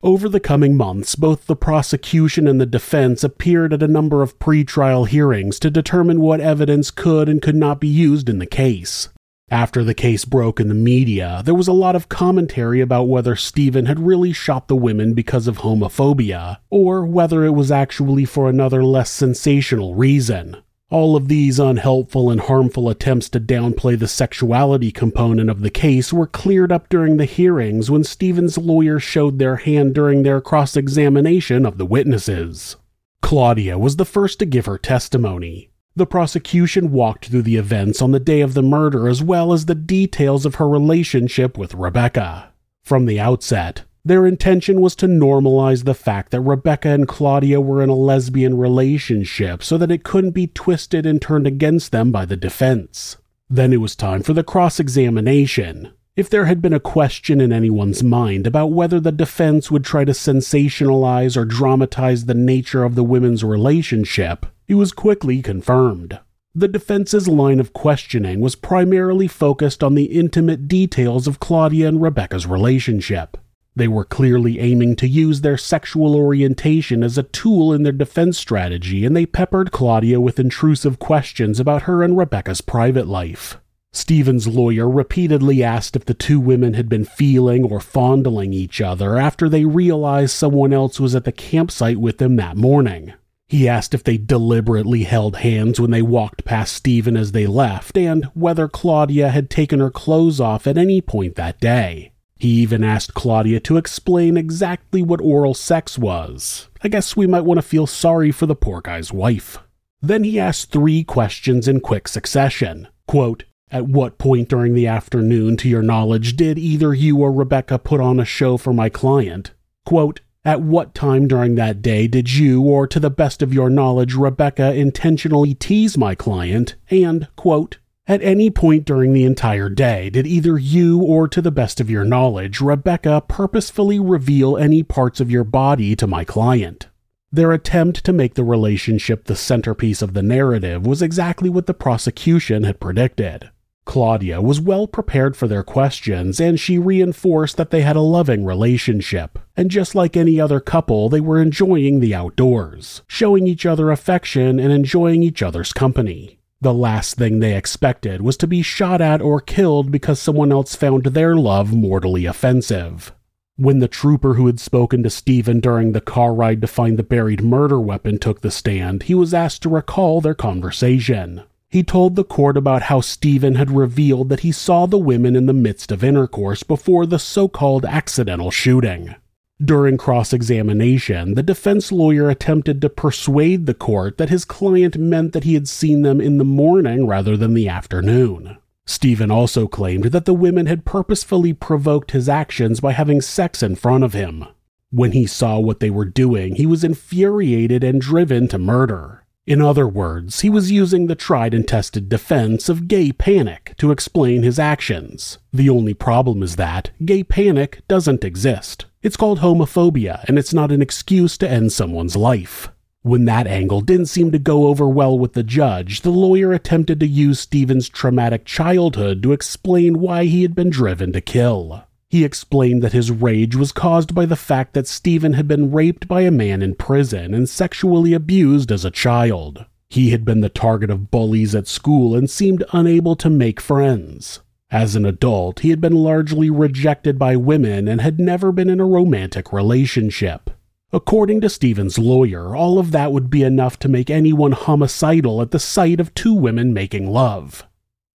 Over the coming months, both the prosecution and the defense appeared at a number of pretrial hearings to determine what evidence could and could not be used in the case. After the case broke in the media, there was a lot of commentary about whether Stephen had really shot the women because of homophobia, or whether it was actually for another less sensational reason. All of these unhelpful and harmful attempts to downplay the sexuality component of the case were cleared up during the hearings when Stephen's lawyers showed their hand during their cross examination of the witnesses. Claudia was the first to give her testimony. The prosecution walked through the events on the day of the murder as well as the details of her relationship with Rebecca. From the outset, their intention was to normalize the fact that Rebecca and Claudia were in a lesbian relationship so that it couldn't be twisted and turned against them by the defense. Then it was time for the cross examination. If there had been a question in anyone's mind about whether the defense would try to sensationalize or dramatize the nature of the women's relationship, it was quickly confirmed. The defense's line of questioning was primarily focused on the intimate details of Claudia and Rebecca's relationship. They were clearly aiming to use their sexual orientation as a tool in their defense strategy, and they peppered Claudia with intrusive questions about her and Rebecca's private life. Stephen's lawyer repeatedly asked if the two women had been feeling or fondling each other after they realized someone else was at the campsite with them that morning. He asked if they deliberately held hands when they walked past Stephen as they left, and whether Claudia had taken her clothes off at any point that day. He even asked Claudia to explain exactly what oral sex was. I guess we might want to feel sorry for the poor guy's wife. Then he asked three questions in quick succession. Quote, At what point during the afternoon, to your knowledge, did either you or Rebecca put on a show for my client? Quote, at what time during that day did you, or to the best of your knowledge, Rebecca, intentionally tease my client? And, quote, at any point during the entire day, did either you, or to the best of your knowledge, Rebecca purposefully reveal any parts of your body to my client? Their attempt to make the relationship the centerpiece of the narrative was exactly what the prosecution had predicted. Claudia was well prepared for their questions, and she reinforced that they had a loving relationship. And just like any other couple, they were enjoying the outdoors, showing each other affection and enjoying each other's company. The last thing they expected was to be shot at or killed because someone else found their love mortally offensive. When the trooper who had spoken to Stephen during the car ride to find the buried murder weapon took the stand, he was asked to recall their conversation. He told the court about how Stephen had revealed that he saw the women in the midst of intercourse before the so called accidental shooting. During cross examination, the defense lawyer attempted to persuade the court that his client meant that he had seen them in the morning rather than the afternoon. Stephen also claimed that the women had purposefully provoked his actions by having sex in front of him. When he saw what they were doing, he was infuriated and driven to murder. In other words, he was using the tried and tested defense of gay panic to explain his actions. The only problem is that gay panic doesn't exist. It's called homophobia, and it's not an excuse to end someone's life. When that angle didn't seem to go over well with the judge, the lawyer attempted to use Stephen's traumatic childhood to explain why he had been driven to kill. He explained that his rage was caused by the fact that Stephen had been raped by a man in prison and sexually abused as a child. He had been the target of bullies at school and seemed unable to make friends. As an adult, he had been largely rejected by women and had never been in a romantic relationship. According to Stephen's lawyer, all of that would be enough to make anyone homicidal at the sight of two women making love.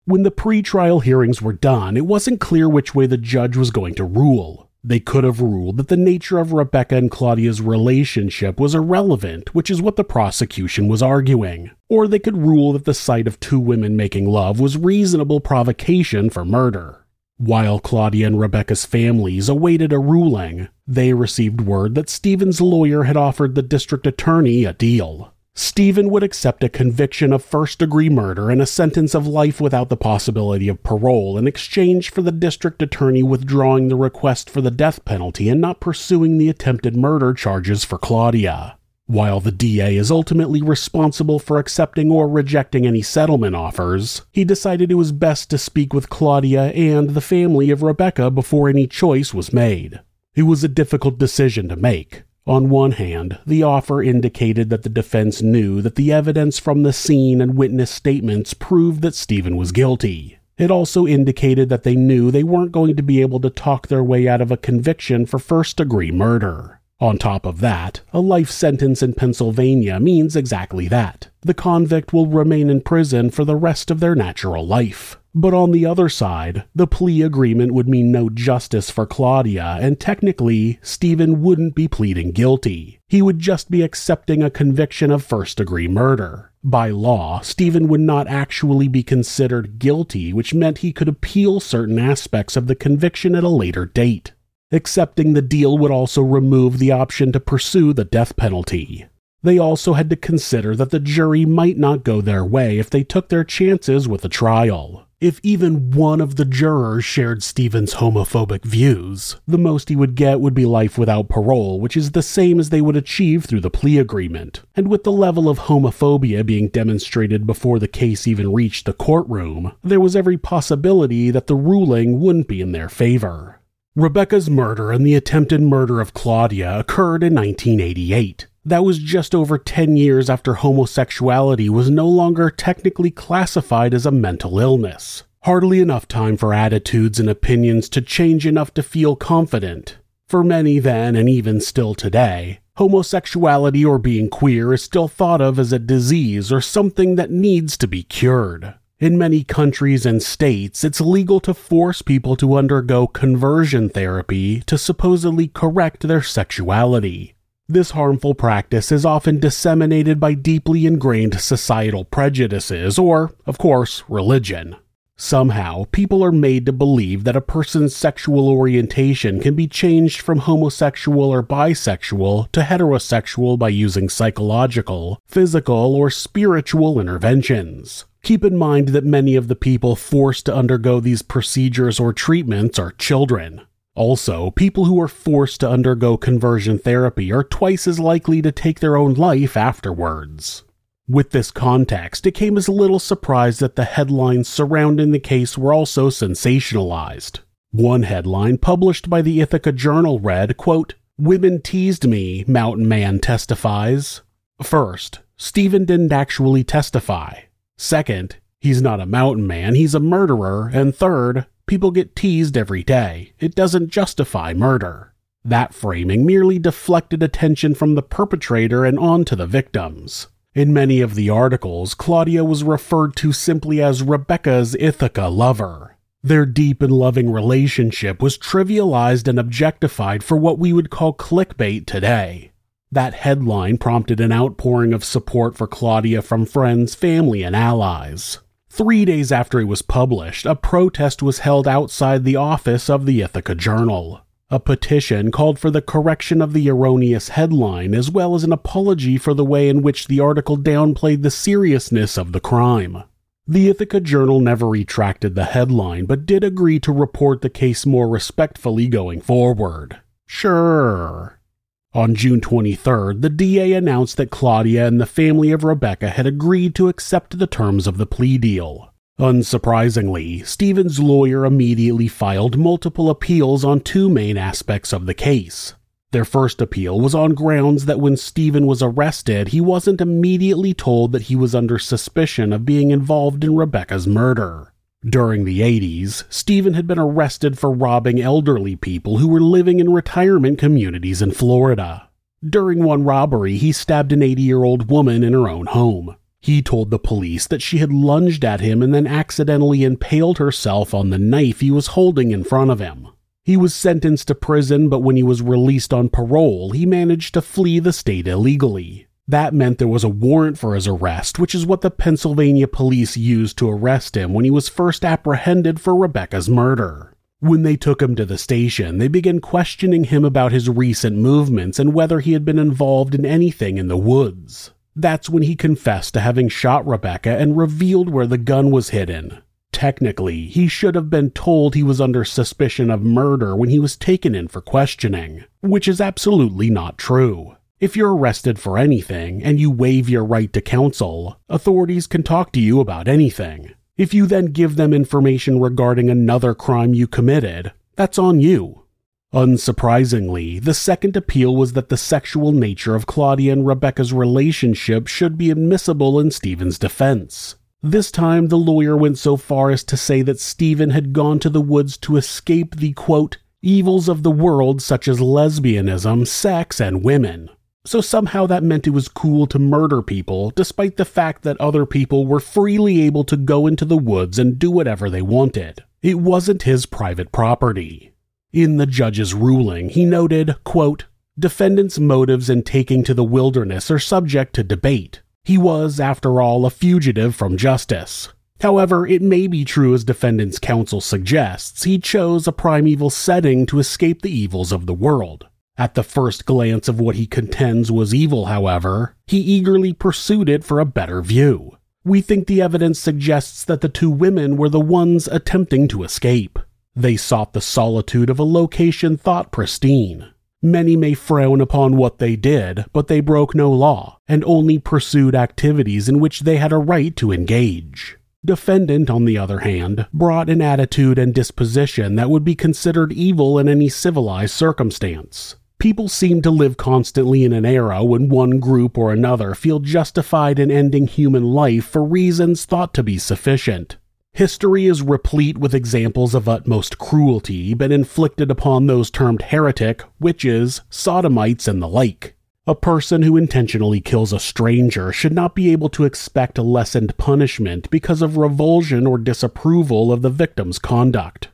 When the pre-trial hearings were done, it wasn't clear which way the judge was going to rule. They could have ruled that the nature of Rebecca and Claudia's relationship was irrelevant, which is what the prosecution was arguing. Or they could rule that the sight of two women making love was reasonable provocation for murder. While Claudia and Rebecca's families awaited a ruling, they received word that Stephen's lawyer had offered the district attorney a deal. Stephen would accept a conviction of first degree murder and a sentence of life without the possibility of parole in exchange for the district attorney withdrawing the request for the death penalty and not pursuing the attempted murder charges for Claudia. While the DA is ultimately responsible for accepting or rejecting any settlement offers, he decided it was best to speak with Claudia and the family of Rebecca before any choice was made. It was a difficult decision to make. On one hand, the offer indicated that the defense knew that the evidence from the scene and witness statements proved that Stephen was guilty. It also indicated that they knew they weren't going to be able to talk their way out of a conviction for first degree murder. On top of that, a life sentence in Pennsylvania means exactly that. The convict will remain in prison for the rest of their natural life. But on the other side, the plea agreement would mean no justice for Claudia, and technically, Stephen wouldn't be pleading guilty. He would just be accepting a conviction of first degree murder. By law, Stephen would not actually be considered guilty, which meant he could appeal certain aspects of the conviction at a later date. Accepting the deal would also remove the option to pursue the death penalty. They also had to consider that the jury might not go their way if they took their chances with a trial. If even one of the jurors shared Stephen's homophobic views, the most he would get would be life without parole, which is the same as they would achieve through the plea agreement. And with the level of homophobia being demonstrated before the case even reached the courtroom, there was every possibility that the ruling wouldn't be in their favor. Rebecca's murder and the attempted murder of Claudia occurred in 1988. That was just over 10 years after homosexuality was no longer technically classified as a mental illness. Hardly enough time for attitudes and opinions to change enough to feel confident. For many then, and even still today, homosexuality or being queer is still thought of as a disease or something that needs to be cured. In many countries and states, it's legal to force people to undergo conversion therapy to supposedly correct their sexuality. This harmful practice is often disseminated by deeply ingrained societal prejudices or, of course, religion. Somehow, people are made to believe that a person's sexual orientation can be changed from homosexual or bisexual to heterosexual by using psychological, physical, or spiritual interventions. Keep in mind that many of the people forced to undergo these procedures or treatments are children. Also, people who are forced to undergo conversion therapy are twice as likely to take their own life afterwards. With this context, it came as a little surprise that the headlines surrounding the case were also sensationalized. One headline published by the Ithaca Journal read, quote, Women teased me, Mountain Man testifies. First, Stephen didn't actually testify. Second, he's not a mountain man, he's a murderer. And third, people get teased every day. It doesn't justify murder. That framing merely deflected attention from the perpetrator and onto the victims. In many of the articles, Claudia was referred to simply as Rebecca's Ithaca lover. Their deep and loving relationship was trivialized and objectified for what we would call clickbait today. That headline prompted an outpouring of support for Claudia from friends, family, and allies. Three days after it was published, a protest was held outside the office of the Ithaca Journal. A petition called for the correction of the erroneous headline, as well as an apology for the way in which the article downplayed the seriousness of the crime. The Ithaca Journal never retracted the headline, but did agree to report the case more respectfully going forward. Sure. On June 23rd, the DA announced that Claudia and the family of Rebecca had agreed to accept the terms of the plea deal. Unsurprisingly, Stephen's lawyer immediately filed multiple appeals on two main aspects of the case. Their first appeal was on grounds that when Stephen was arrested, he wasn't immediately told that he was under suspicion of being involved in Rebecca's murder. During the 80s, Stephen had been arrested for robbing elderly people who were living in retirement communities in Florida. During one robbery, he stabbed an 80 year old woman in her own home. He told the police that she had lunged at him and then accidentally impaled herself on the knife he was holding in front of him. He was sentenced to prison, but when he was released on parole, he managed to flee the state illegally. That meant there was a warrant for his arrest, which is what the Pennsylvania police used to arrest him when he was first apprehended for Rebecca's murder. When they took him to the station, they began questioning him about his recent movements and whether he had been involved in anything in the woods. That's when he confessed to having shot Rebecca and revealed where the gun was hidden. Technically, he should have been told he was under suspicion of murder when he was taken in for questioning, which is absolutely not true. If you're arrested for anything and you waive your right to counsel, authorities can talk to you about anything. If you then give them information regarding another crime you committed, that's on you. Unsurprisingly, the second appeal was that the sexual nature of Claudia and Rebecca's relationship should be admissible in Stephen's defense. This time, the lawyer went so far as to say that Stephen had gone to the woods to escape the quote, evils of the world such as lesbianism, sex, and women. So somehow that meant it was cool to murder people, despite the fact that other people were freely able to go into the woods and do whatever they wanted. It wasn't his private property. In the judge's ruling, he noted, quote, Defendant's motives in taking to the wilderness are subject to debate. He was, after all, a fugitive from justice. However, it may be true as defendant's counsel suggests, he chose a primeval setting to escape the evils of the world. At the first glance of what he contends was evil, however, he eagerly pursued it for a better view. We think the evidence suggests that the two women were the ones attempting to escape. They sought the solitude of a location thought pristine. Many may frown upon what they did, but they broke no law and only pursued activities in which they had a right to engage. Defendant, on the other hand, brought an attitude and disposition that would be considered evil in any civilized circumstance. People seem to live constantly in an era when one group or another feel justified in ending human life for reasons thought to be sufficient. History is replete with examples of utmost cruelty been inflicted upon those termed heretic, witches, sodomites, and the like. A person who intentionally kills a stranger should not be able to expect lessened punishment because of revulsion or disapproval of the victim's conduct.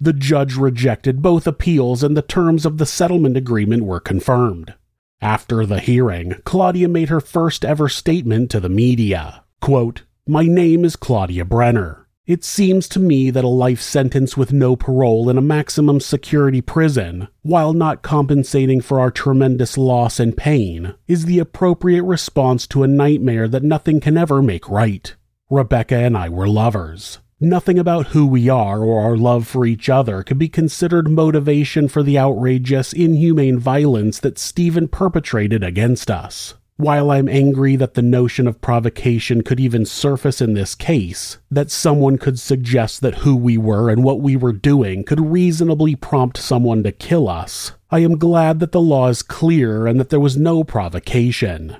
The judge rejected both appeals and the terms of the settlement agreement were confirmed. After the hearing, Claudia made her first ever statement to the media. Quote, My name is Claudia Brenner. It seems to me that a life sentence with no parole in a maximum security prison, while not compensating for our tremendous loss and pain, is the appropriate response to a nightmare that nothing can ever make right. Rebecca and I were lovers. Nothing about who we are or our love for each other could be considered motivation for the outrageous, inhumane violence that Stephen perpetrated against us. While I'm angry that the notion of provocation could even surface in this case, that someone could suggest that who we were and what we were doing could reasonably prompt someone to kill us, I am glad that the law is clear and that there was no provocation.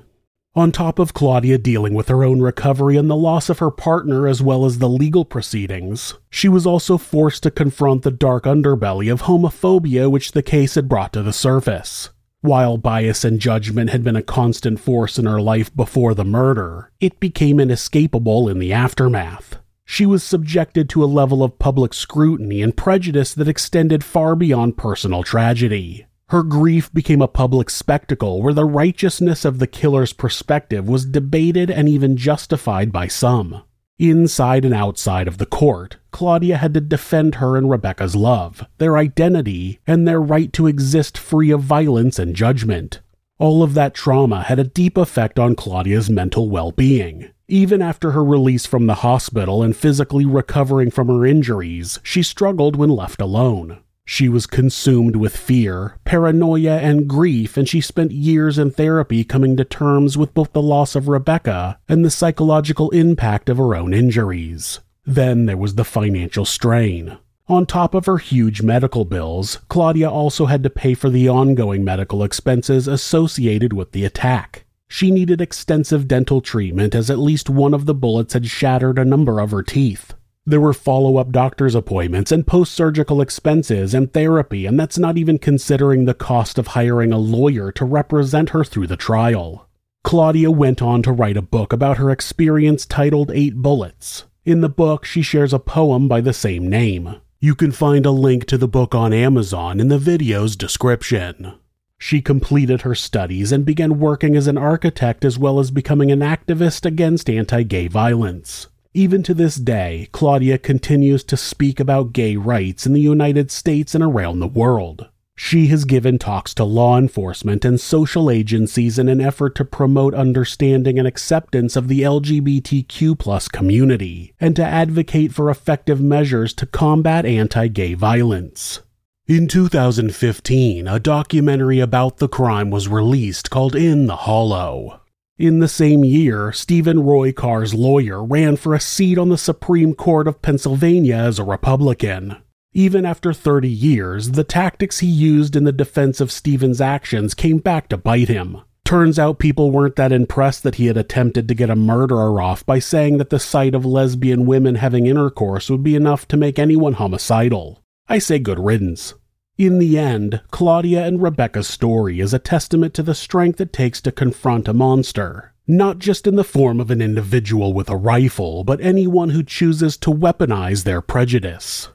On top of Claudia dealing with her own recovery and the loss of her partner as well as the legal proceedings, she was also forced to confront the dark underbelly of homophobia which the case had brought to the surface. While bias and judgment had been a constant force in her life before the murder, it became inescapable in the aftermath. She was subjected to a level of public scrutiny and prejudice that extended far beyond personal tragedy. Her grief became a public spectacle where the righteousness of the killer's perspective was debated and even justified by some. Inside and outside of the court, Claudia had to defend her and Rebecca's love, their identity, and their right to exist free of violence and judgment. All of that trauma had a deep effect on Claudia's mental well being. Even after her release from the hospital and physically recovering from her injuries, she struggled when left alone. She was consumed with fear, paranoia, and grief, and she spent years in therapy coming to terms with both the loss of Rebecca and the psychological impact of her own injuries. Then there was the financial strain. On top of her huge medical bills, Claudia also had to pay for the ongoing medical expenses associated with the attack. She needed extensive dental treatment as at least one of the bullets had shattered a number of her teeth. There were follow up doctor's appointments and post surgical expenses and therapy, and that's not even considering the cost of hiring a lawyer to represent her through the trial. Claudia went on to write a book about her experience titled Eight Bullets. In the book, she shares a poem by the same name. You can find a link to the book on Amazon in the video's description. She completed her studies and began working as an architect as well as becoming an activist against anti gay violence. Even to this day, Claudia continues to speak about gay rights in the United States and around the world. She has given talks to law enforcement and social agencies in an effort to promote understanding and acceptance of the LGBTQ community and to advocate for effective measures to combat anti-gay violence. In 2015, a documentary about the crime was released called In the Hollow. In the same year, Stephen Roy Carr's lawyer ran for a seat on the Supreme Court of Pennsylvania as a Republican. Even after 30 years, the tactics he used in the defense of Stephen's actions came back to bite him. Turns out people weren't that impressed that he had attempted to get a murderer off by saying that the sight of lesbian women having intercourse would be enough to make anyone homicidal. I say good riddance. In the end, Claudia and Rebecca's story is a testament to the strength it takes to confront a monster, not just in the form of an individual with a rifle, but anyone who chooses to weaponize their prejudice.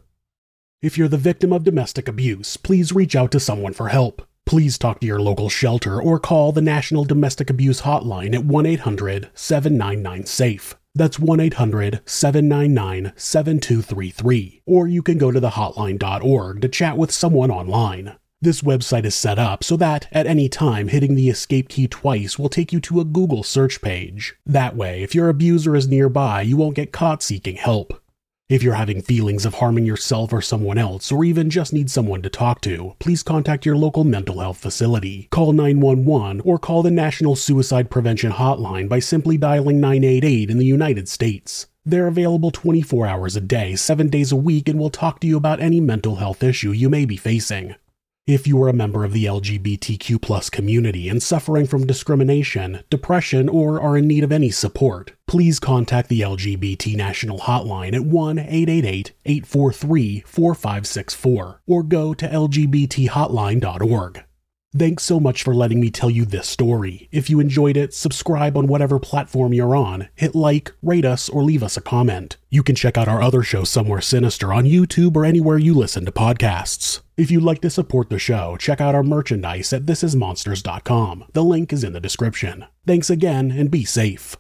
If you're the victim of domestic abuse, please reach out to someone for help. Please talk to your local shelter or call the National Domestic Abuse Hotline at 1 800 799 SAFE. That's 1 800 799 7233. Or you can go to thehotline.org to chat with someone online. This website is set up so that, at any time, hitting the escape key twice will take you to a Google search page. That way, if your abuser is nearby, you won't get caught seeking help. If you're having feelings of harming yourself or someone else, or even just need someone to talk to, please contact your local mental health facility. Call 911 or call the National Suicide Prevention Hotline by simply dialing 988 in the United States. They're available 24 hours a day, 7 days a week, and will talk to you about any mental health issue you may be facing. If you are a member of the LGBTQ community and suffering from discrimination, depression, or are in need of any support, please contact the LGBT National Hotline at 1 888 843 4564 or go to lgbthotline.org. Thanks so much for letting me tell you this story. If you enjoyed it, subscribe on whatever platform you're on, hit like, rate us, or leave us a comment. You can check out our other show, Somewhere Sinister, on YouTube or anywhere you listen to podcasts. If you'd like to support the show, check out our merchandise at thisismonsters.com. The link is in the description. Thanks again, and be safe.